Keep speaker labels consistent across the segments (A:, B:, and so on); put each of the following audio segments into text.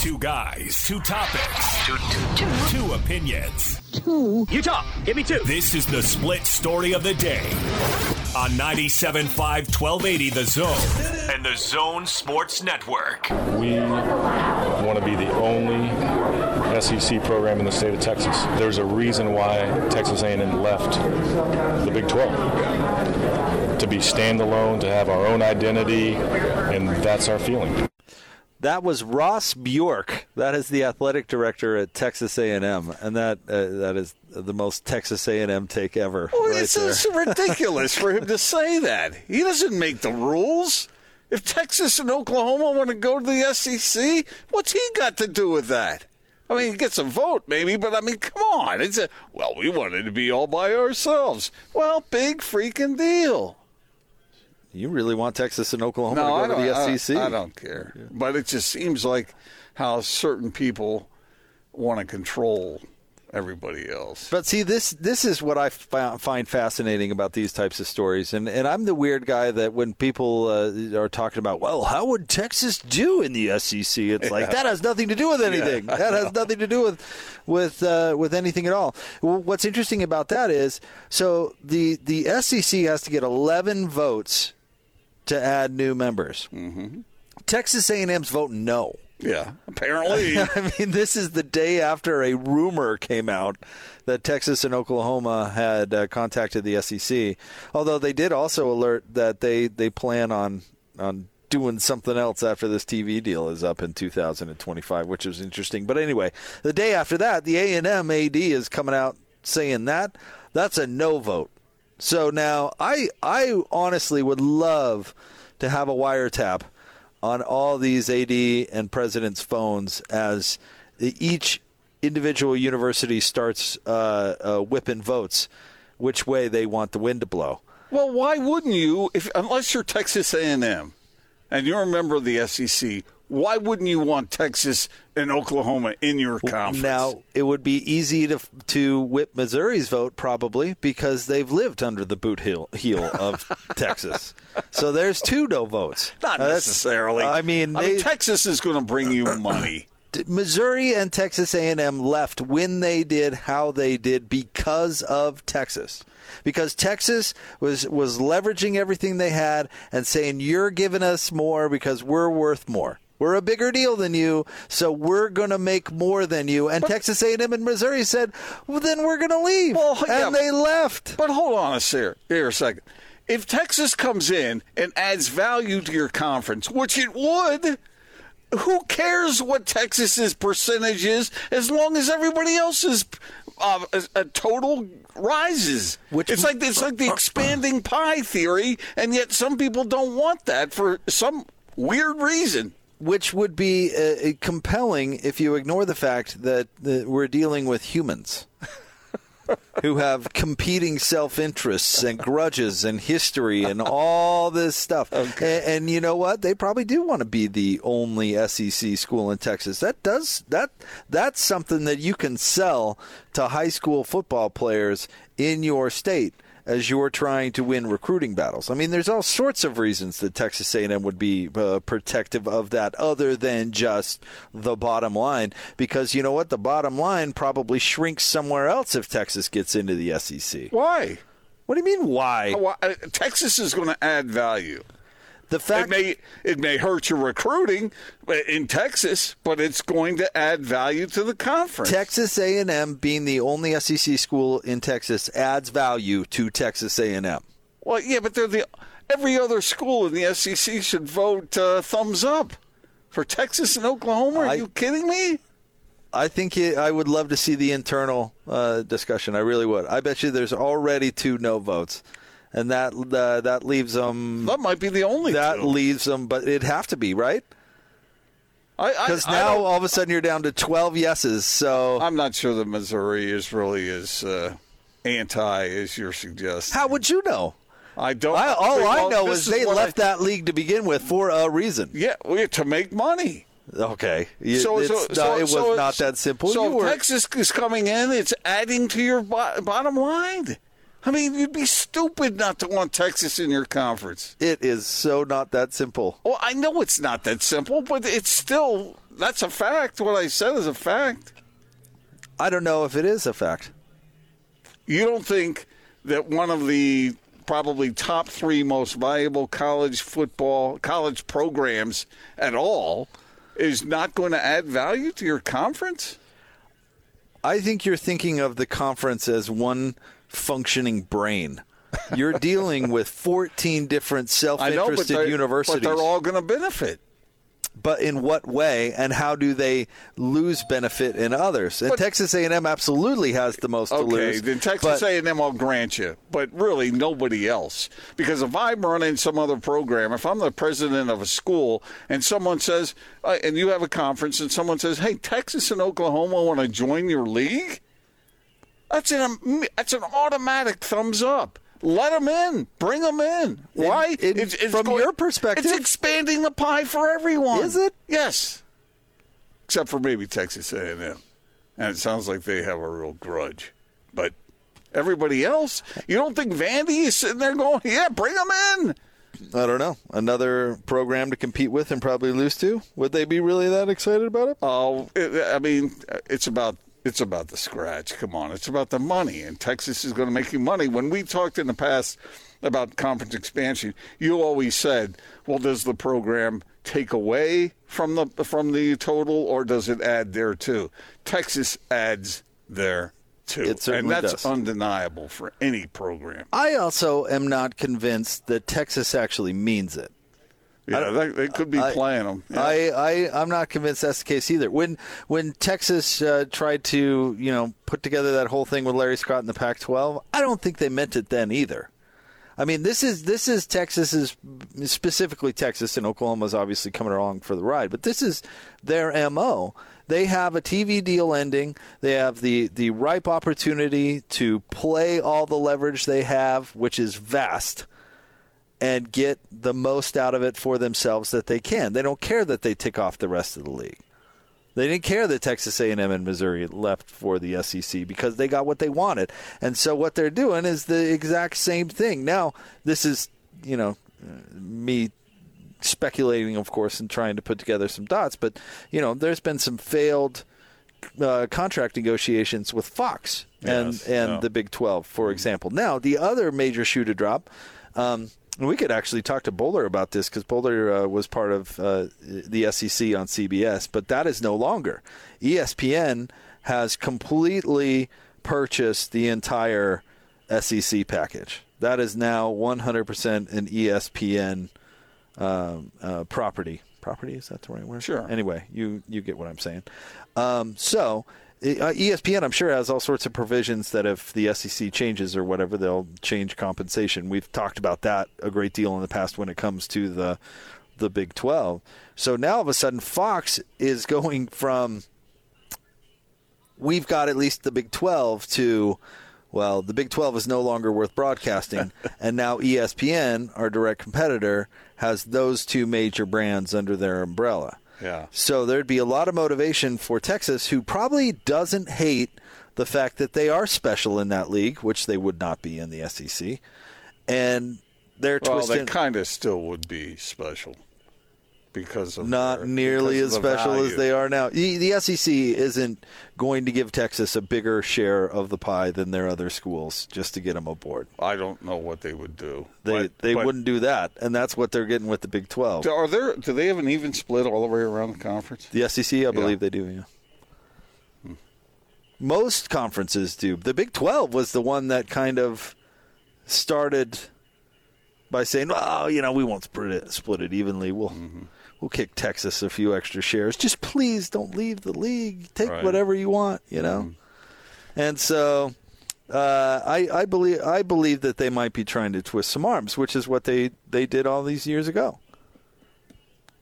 A: Two guys, two topics, two, two, two. two opinions.
B: Two. Utah, give me two.
A: This is the split story of the day on 97.5 1280 The Zone and The Zone Sports Network.
C: We want to be the only SEC program in the state of Texas. There's a reason why Texas A&M left the Big 12 to be standalone, to have our own identity, and that's our feeling.
D: That was Ross Bjork. That is the athletic director at Texas A&M, and that uh, that is the most Texas A&M take ever.
E: Well,
D: right
E: it's, it's ridiculous for him to say that. He doesn't make the rules. If Texas and Oklahoma want to go to the SEC, what's he got to do with that? I mean, he gets a vote maybe, but I mean, come on. It's a well, we wanted to be all by ourselves. Well, big freaking deal.
D: You really want Texas and Oklahoma
E: No,
D: to go to the SEC?
E: I, I don't care. But it just seems like how certain people want to control everybody else.
D: But see, this this is what I fi- find fascinating about these types of stories, and and I'm the weird guy that when people uh, are talking about, well, how would Texas do in the SEC? It's like that has nothing to do with anything.
E: Yeah,
D: that has nothing to do with with uh, with anything at all. Well, what's interesting about that is, so the the SEC has to get 11 votes to add new members. Mm-hmm. Texas A&M's vote no.
E: Yeah, apparently.
D: I mean, this is the day after a rumor came out that Texas and Oklahoma had uh, contacted the SEC. Although they did also alert that they, they plan on on doing something else after this TV deal is up in 2025, which is interesting. But anyway, the day after that, the A and M AD is coming out saying that that's a no vote. So now I I honestly would love to have a wiretap on all these AD and president's phones as each individual university starts uh, uh, whipping votes which way they want the wind to blow.
E: Well, why wouldn't you? If unless you're Texas A&M and you're a member of the SEC, why wouldn't you want Texas and Oklahoma in your conference?
D: Now it would be easy to to whip Missouri's vote probably because they've lived under the boot heel, heel of Texas. So there's two no votes.
E: not
D: Uh,
E: necessarily.
D: I mean,
E: I
D: they-
E: mean, Texas is going to bring you money.
D: Missouri and Texas A&M left when they did how they did because of Texas. Because Texas was was leveraging everything they had and saying you're giving us more because we're worth more. We're a bigger deal than you, so we're going to make more than you. And Texas A&M and Missouri said, "Well, then we're going to leave."
E: Well, yeah,
D: and they left.
E: But hold on a sec- here a second. If Texas comes in and adds value to your conference, which it would, who cares what Texas's percentage is as long as everybody else's uh, uh, total rises?
D: Which-
E: it's like it's like the expanding pie theory, and yet some people don't want that for some weird reason.
D: Which would be uh, uh, compelling if you ignore the fact that, that we're dealing with humans who have competing self-interests and grudges and history and all this stuff. And, and you know what? They probably do want to be the only SEC school in Texas. That does that that's something that you can sell to high school football players in your state as you're trying to win recruiting battles. I mean, there's all sorts of reasons that Texas A&M would be uh, protective of that, other than just the bottom line. Because you know what, the bottom line probably shrinks somewhere else if Texas gets into the SEC.
E: Why?
D: What do you mean? Why?
E: Why- uh, Texas is going to add value.
D: The
E: It
D: fact
E: may it may hurt your recruiting uh, in Texas, but it's going to add value to the conference.
D: Texas A&M being the only SEC school in Texas adds value to Texas A&M.
E: well, yeah, but they're the every other school in the SEC should vote uh, thumbs up for Texas and Oklahoma. Are
D: I-
E: you kidding me?
D: I think it, I would love to see the internal uh, discussion. I really would. I bet you there's already two no votes, and that uh, that leaves them.
E: That might be the only.
D: That
E: two.
D: leaves them, but it'd have to be right because now all of a sudden you're down to 12 yeses. So
E: I'm not sure that Missouri is really as uh, anti as you're suggesting.
D: how would you know?
E: I don't.
D: I, all I know
E: this
D: is they left
E: I-
D: that league to begin with for a reason.
E: Yeah, to make money.
D: Okay, You-
E: So,
D: it's
E: so,
D: not,
E: so-
D: it was
E: so
D: not that simple.
E: So
D: were-
E: Texas is coming in, it's adding to your bo- bottom line. I mean, you'd be stupid not to want Texas in your conference.
D: it is so not that simple.
E: Well, I know it's not that simple, but it's still That's a fact. What I said is a fact.
D: I don't know if it is a fact.
E: You don't think that one of the probably top three most valuable college football, college programs at all is not going to add value to your conference?
D: I think you're thinking of the conference as one functioning brain. You're dealing with 14 different
E: I know, but
D: self-interested
E: they're,
D: universities.
E: but they're all going to benefit.
D: but in what way and how do they lose benefit in others? And
E: But-
D: Texas A&M absolutely has the most to lose.
E: Okay, then Texas
D: but-
E: A&M I'll grant you, but really nobody else. Because if I'm running some other program, if I'm the president of a school, and someone says, uh, and you have a conference, and someone says, "Hey, Texas and Oklahoma want to join your league," that's an that's an automatic thumbs up. Let them in. Bring them in. Why?
D: in- from your perspective-
E: it's expanding the pie for everyone.
D: Is it?
E: Yes. Except for maybe Texas A&M, and it sounds like they have a real grudge. But everybody else, you don't think Vandy is sitting there going, "Yeah, bring them in."
D: I don't know. Another program to compete with and probably lose to? Would they be really that excited about it?
E: Oh, it, I mean, it's about it's about the scratch. Come on, it's about the money, and Texas is going to make you money. When we talked in the past about conference expansion, you always said, "Well, does the program take away from the from the total, or does it add there too?" Texas adds there too,
D: It
E: and that's
D: does.
E: undeniable for any program.
D: I also am not convinced that Texas actually means it.
E: Yeah, they, they could be
D: I-
E: playing them. Yeah.
D: I, I I'm not convinced that's the case either. When when Texas uh, tried to you know put together that whole thing with Larry Scott in the Pac-12, I don't think they meant it then either. I mean, this is this is Texas's specifically Texas and Oklahoma's obviously coming along for the ride, but this is their mo. They have a TV deal ending. They have the the ripe opportunity to play all the leverage they have, which is vast and get the most out of it for themselves that they can. They don't care that they tick off the rest of the league. They didn't care that Texas A&M and Missouri left for the SEC because they got what they wanted. And so what they're doing is the exact same thing. Now, this is, you know, me speculating, of course, and trying to put together some dots, but you know, there's been some failed uh, contract negotiations with Fox and
E: Yes,
D: and
E: yeah.
D: the Big 12, for example. Now, the other major shoe to drop, um, and we could actually talk to Bowler about this because Bowler uh, was part of uh, the SEC on CBS, but that is no longer. ESPN has completely purchased the entire SEC package. That is now 100% an ESPN um, uh, property. Property is that the right word?
E: Sure.
D: Anyway, you you get what I'm saying. Um, so Uh, ESPN, I'm sure, has all sorts of provisions that if the SEC changes or whatever, they'll change compensation. We've talked about that a great deal in the past when it comes to the the Big 12. So now all of a sudden, Fox is going from we've got at least the Big 12 to well, the Big 12 is no longer worth broadcasting, and now ESPN, our direct competitor, has those two major brands under their umbrella.
E: Yeah.
D: So there'd be a lot of motivation for Texas, who probably doesn't hate the fact that they are special in that league, which they would not be in the SEC, and they're
E: Well,
D: twisting.
E: they kind of still would be special because of
D: not
E: their-
D: nearly as special as they are now. The, the SEC isn't going to give Texas a bigger share of the pie than their other schools just to get them aboard.
E: I don't know what they would do.
D: They
E: But-
D: they
E: but
D: wouldn't do that, and that's what they're getting with the Big Twelve.
E: Are there? Do they have an even split all the way around the conference?
D: The SEC, I believe they do. Yeah. Most conferences do. The Big Twelve was the one that kind of started by saying, "Well, you know, we won't split it, split it evenly. We'll
E: Mm-hmm.
D: we'll kick Texas a few extra shares. Just please don't leave the league. Take
E: Right. Mm-hmm.
D: whatever you want. You know." And so, uh, I I believe I believe that they might be trying to twist some arms, which is what they they did all these years ago.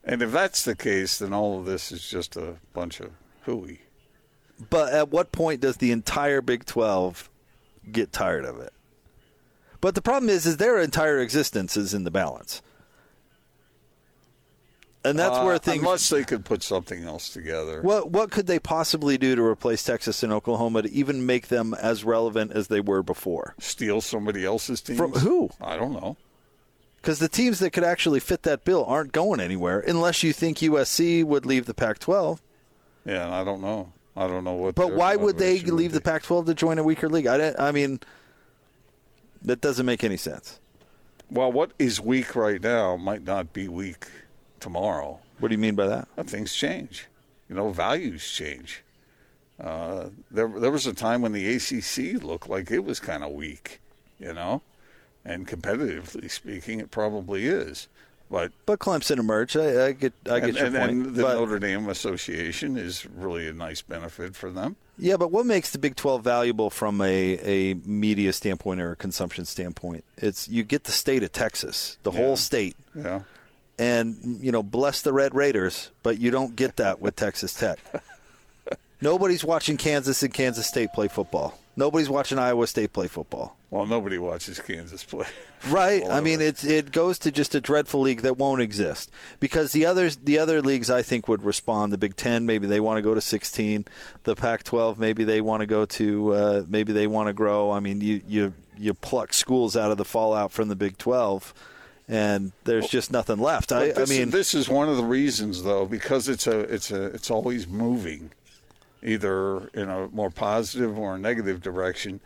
E: And if that's the case, then all of this is just a bunch of hooey.
D: But at what point does the entire Big 12 get tired of it? But the problem is, is their entire existence is in the balance, and that's
E: Uh,
D: where things.
E: unless they could put something else together.
D: what what could they possibly do to replace Texas and Oklahoma to even make them as relevant as they were before?
E: Steal somebody else's team
D: From who?
E: I don't know.
D: Because the teams that could actually fit that bill aren't going anywhere unless you think USC would leave the Pac-12.
E: Yeah, I don't know. I don't know what.
D: But why would they leave the. Pac-12 to join a weaker league? I, I mean, that doesn't make any sense.
E: Well, what is weak right now might not be weak tomorrow.
D: What do you mean by that?
E: Uh, Things change. You know, values change. Uh, there, there was a time when the ACC looked like it was kind of weak. You know, and competitively speaking, it probably is. But
D: But Clemson emerged. I, I get, I get
E: and,
D: your
E: and,
D: point.
E: and the
D: but,
E: Notre Dame Association is really a nice benefit for them.
D: Yeah, but what makes the Big 12 valuable from a, a media standpoint or a consumption standpoint? It's you get the state of Texas, the whole state,
E: Yeah.
D: and you know, bless the Red Raiders, but you don't get that with Texas Tech. Nobody's watching Kansas and Kansas State play football. Nobody's watching Iowa State play football.
E: Well, nobody watches Kansas play.
D: Right. I mean, it it goes to just a dreadful league that won't exist because the others, the other leagues, I think would respond. The Big Ten, maybe they want to go to sixteen. The Pac-12, maybe they want to go to, uh, maybe they want to grow. I mean, you you you pluck schools out of the fallout from the Big Twelve, and there's just nothing left. I,
E: But
D: I mean,
E: this is one of the reasons, though, because it's a it's a it's always moving, either in a more positive or a negative direction.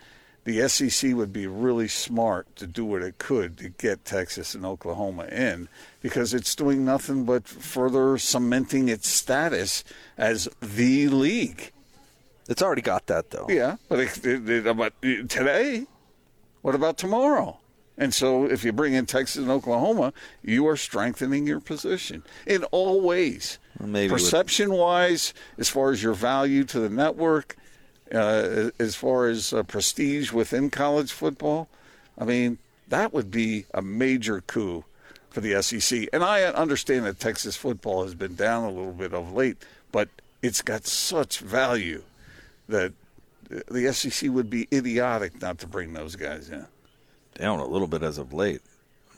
E: The SEC would be really smart to do what it could to get Texas and Oklahoma in, because it's doing nothing but further cementing its status as the league.
D: it's already got that though.
E: Yeah, but it, it, it, about today, what about tomorrow? And so, if you bring in Texas and Oklahoma, you are strengthening your position in all ways.
D: maybe with-
E: perception wise, as far as your value to the network, uh, as far as uh, prestige within college football. I mean, that would be a major coup for the SEC. And I understand that Texas football has been down a little bit of late, but it's got such value that the SEC would be idiotic not to bring those guys in.
D: down a little bit as of late.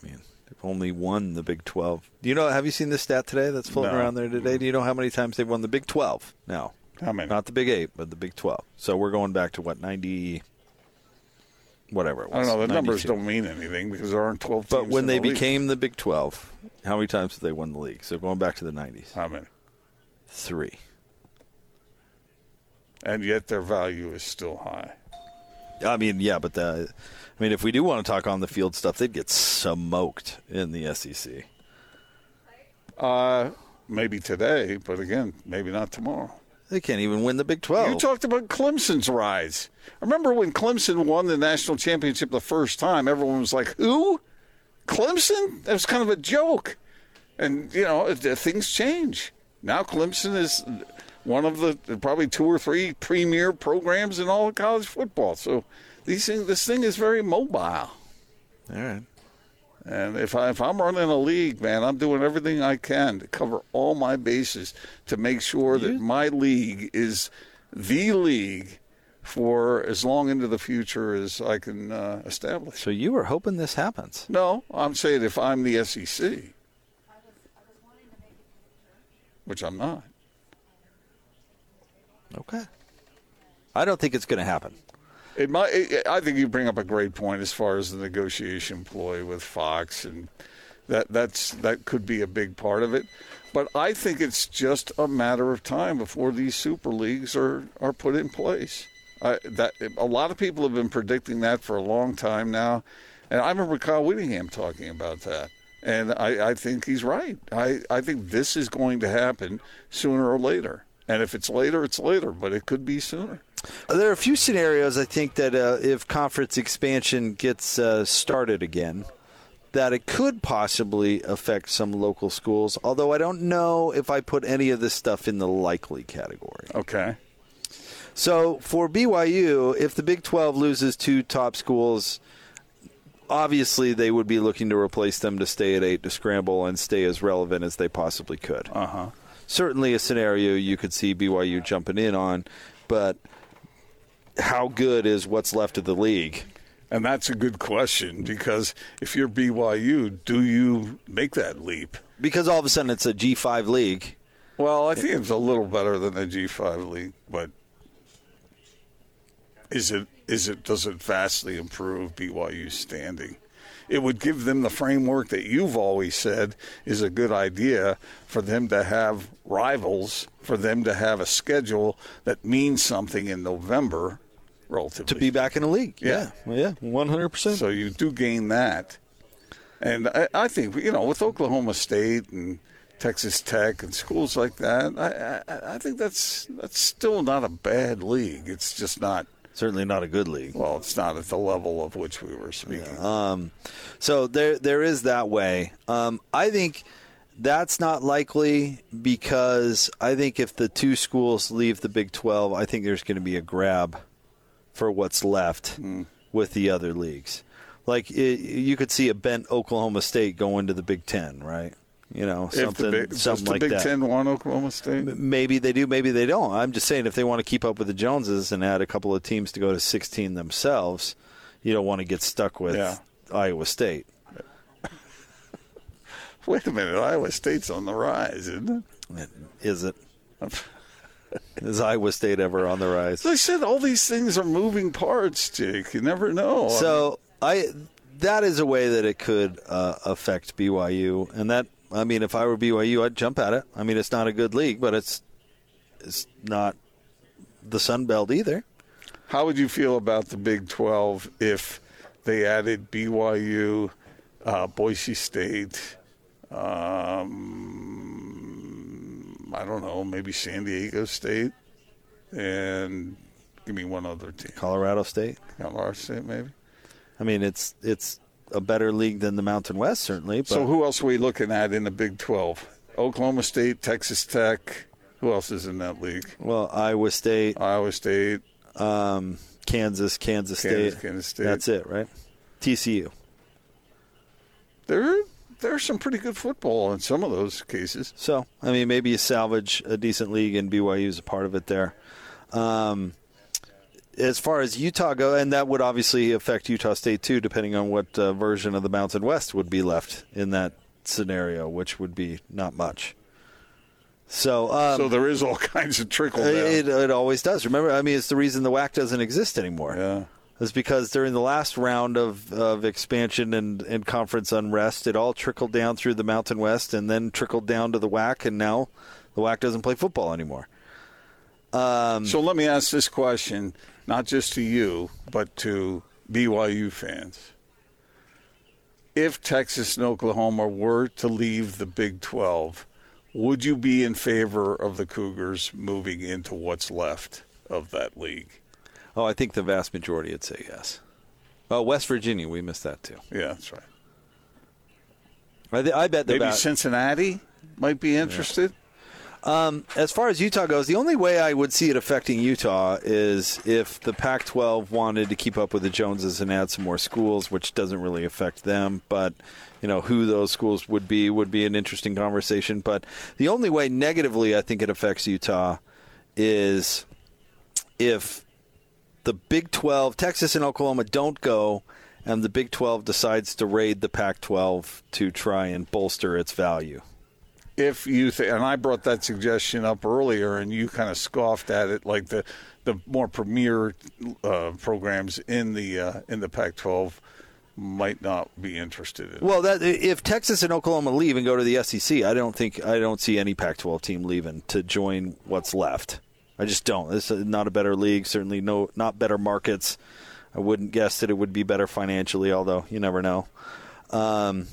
D: I mean, they've only won the Big 12. Do you know, have you seen this stat today that's floating
E: No.
D: around there today? Do you know how many times they've won the Big 12 now?
E: How many?
D: Not the Big 8, but the Big 12. So we're going back to what, 90, whatever it
E: I don't know. The numbers don't mean anything because there aren't 12 teams.
D: But when they
E: the league.
D: became the Big 12, how many times did they win the league? So going back to the 90s,
E: How many?
D: three.
E: And yet their value is still high.
D: I mean, yeah, but the, I mean, if we do want to talk on the field stuff, they'd get smoked in the SEC.
E: Uh, maybe today, but again, maybe not tomorrow.
D: They can't even win the Big 12.
E: You talked about Clemson's rise. I remember when Clemson won the national championship the first time, everyone was like, who? Clemson? That was kind of a joke. And, you know, uh, things change. Now Clemson is one of the probably two or three premier programs in all of college football. So these things, this thing is very mobile.
D: All right.
E: And if I if I'm running a league, man, I'm doing everything I can to cover all my bases to make sure that my league is the league for as long into the future as I can uh, establish.
D: So you were hoping this happens.
E: No, I'm saying if I'm the SEC, which I'm not.
D: Okay. I don't think it's going to happen.
E: It might. It, I think you bring up a great point as far as the negotiation ploy with Fox, and that that's that could be a big part of it. But I think it's just a matter of time before these super leagues are are put in place. That a lot of people have been predicting that for a long time now, and I remember Kyle Whittingham talking about that. And I, I think he's right. I, I think this is going to happen sooner or later. And if it's later, it's later, but it could be sooner.
D: There are a few scenarios I think that uh, if conference expansion gets uh, started again, that it could possibly affect some local schools. Although I don't know if I put any of this stuff in the likely category.
E: Okay.
D: So for BYU, if the Big 12 loses two top schools, obviously they would be looking to replace them to stay at eight to scramble and stay as relevant as they possibly could.
E: Uh huh.
D: Certainly a scenario you could see BYU jumping in on, but how good is what's left of the league?
E: And that's a good question because if you're BYU, do you make that leap?
D: Because all of a sudden it's a G5 league.
E: Well, I think it's a little better than the G5 league, but is it is it does it vastly improve BYU's standing? it would give them the framework that you've always said is a good idea for them to have rivals, for them to have a schedule that means something in November, relatively.
D: to be back in the league.
E: Yeah.
D: yeah, yeah, one hundred percent.
E: So you do gain that. And I, I think, you know, with Oklahoma State and Texas Tech and schools like that, I, I, I think that's that's still not a bad league. It's just not,
D: Certainly not a good league.
E: well, it's not at the level of which we were speaking.
D: So there, there is that way. Um, I think that's not likely because I think if the two schools leave the Big Twelve, I think there's going to be a grab for what's left hmm. with the other leagues. Like it, you could see a bent Oklahoma State going to the Big Ten, right? You know,
E: if
D: something,
E: the Big, does
D: something
E: the
D: like
E: Big
D: that.
E: Ten want Oklahoma State?
D: Maybe they do, maybe they don't. I'm just saying if they want to keep up with the Joneses and add a couple of teams to go to 16 themselves, you don't want to get stuck with
E: Yeah.
D: Iowa State.
E: Wait a minute, Iowa State's on the rise, isn't it?
D: Is it? Is Iowa State ever on the rise?
E: As I said, all these things are moving parts, Jake. You never know.
D: So I that is a way that it could uh, affect BYU, and that I mean, if I were BYU, I'd jump at it. I mean, it's not a good league, but it's it's not the Sun Belt either.
E: How would you feel about the Big 12 if they added BYU, uh, Boise State, um, I don't know, maybe San Diego State, and give me one other team.
D: Colorado State.
E: Colorado State, maybe.
D: I mean, it's it's a better league than the Mountain West, certainly. But
E: So who else are we looking at in the Big 12? Oklahoma State, Texas Tech. Who else is in that league?
D: well, Iowa State,
E: Iowa State.
D: um, Kansas, Kansas State.
E: Kansas, Kansas State.
D: That's it, right? TCU.
E: There, there's some pretty good football in some of those cases.
D: So, I mean, maybe you salvage a decent league, and BYU is a part of it there. Um, as far as Utah go, and that would obviously affect Utah State too, depending on what uh, version of the Mountain West would be left in that scenario, which would be not much. So, um,
E: so there is all kinds of trickle down.
D: it, it always does. Remember, I mean, it's the reason the WAC doesn't exist anymore.
E: yeah.
D: Is because during the last round of, of expansion and, and conference unrest, it all trickled down through the Mountain West and then trickled down to the WAC, and now the WAC doesn't play football anymore.
E: Um, so let me ask this question, not just to you, but to BYU fans. If Texas and Oklahoma were to leave the Big 12, would you be in favor of the Cougars moving into what's left of that league?
D: Oh, I think the vast majority would say yes. Oh, West Virginia, we missed that too.
E: Yeah, that's right.
D: I, th- I bet
E: Maybe
D: va-
E: Cincinnati might be interested.
D: Um, as far as Utah goes, the only way I would see it affecting Utah is if the Pac 12 wanted to keep up with the Joneses and add some more schools, which doesn't really affect them. But, you know, who those schools would be would be an interesting conversation. But the only way negatively I think it affects Utah is if the Big 12, Texas and Oklahoma don't go, and the Big 12 decides to raid the Pac 12 to try and bolster its value.
E: if you th- and I brought that suggestion up earlier, and you kind of scoffed at it, like the the more premier uh, programs in the uh, in the Pac-12 might not be interested in.
D: Well, that if Texas and Oklahoma leave and go to the SEC, I don't think I don't see any Pac-12 team leaving to join what's left. I just don't. This is not a better league. Certainly, no, not better markets. I wouldn't guess that it would be better financially, although you never know. Um,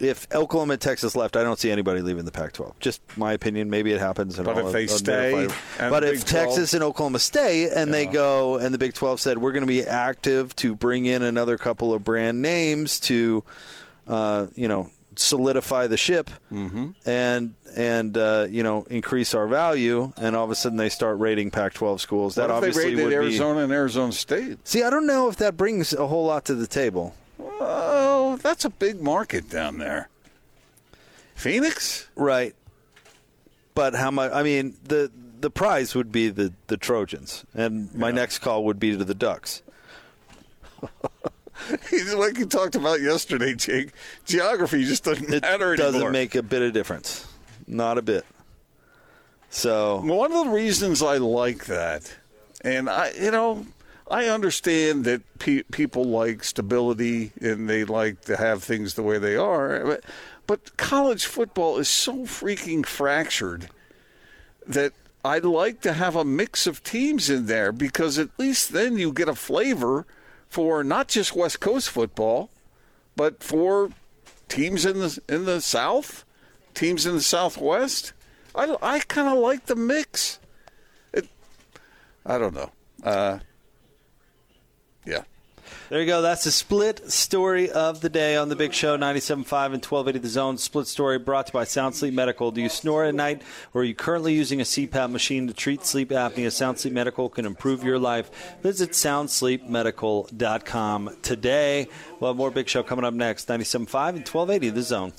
D: if Oklahoma and Texas left, I don't see anybody leaving the Pac-12. Just my opinion. Maybe it happens. And
E: But if they stay
D: verify it.
E: and
D: but if
E: 12
D: Texas and Oklahoma stay and they go, and the Big 12 said we're going to be active to bring in another couple of brand names to, uh, you know, solidify the ship
E: Mm-hmm.
D: and and uh, you know increase our value, and all of a sudden they start rating Pac-12 schools. That obviously would
E: Arizona and Arizona State?
D: See, I don't know if that brings a whole lot to the table.
E: Oh, that's a big market down there. Phoenix?
D: Right. But how much? I mean, the the prize would be the the Trojans, and my next call would be to the Ducks.
E: like you talked about yesterday, Jake. Geography just doesn't
D: It
E: matter
D: doesn't
E: anymore.
D: make a bit of difference, not a bit. So
E: One of the reasons I like that, and I, you know, I understand that pe- people like stability and they like to have things the way they are, but, but college football is so freaking fractured that I'd like to have a mix of teams in there because at least then you get a flavor for not just West Coast football, but for teams in the in the South, teams in the Southwest. I, I kind of like the mix. It, I don't know. Uh, yeah.
D: There you go. That's the split story of the day on the Big Show, 97.5 and 1280 The Zone. Split story brought to you by Sound Sleep Medical. Do you snore at night or are you currently using a CPAP machine to treat sleep apnea? Sound Sleep Medical can improve your life. Visit soundsleepmedical.com today. We'll have more Big Show coming up next, 97.5 and 1280 The Zone.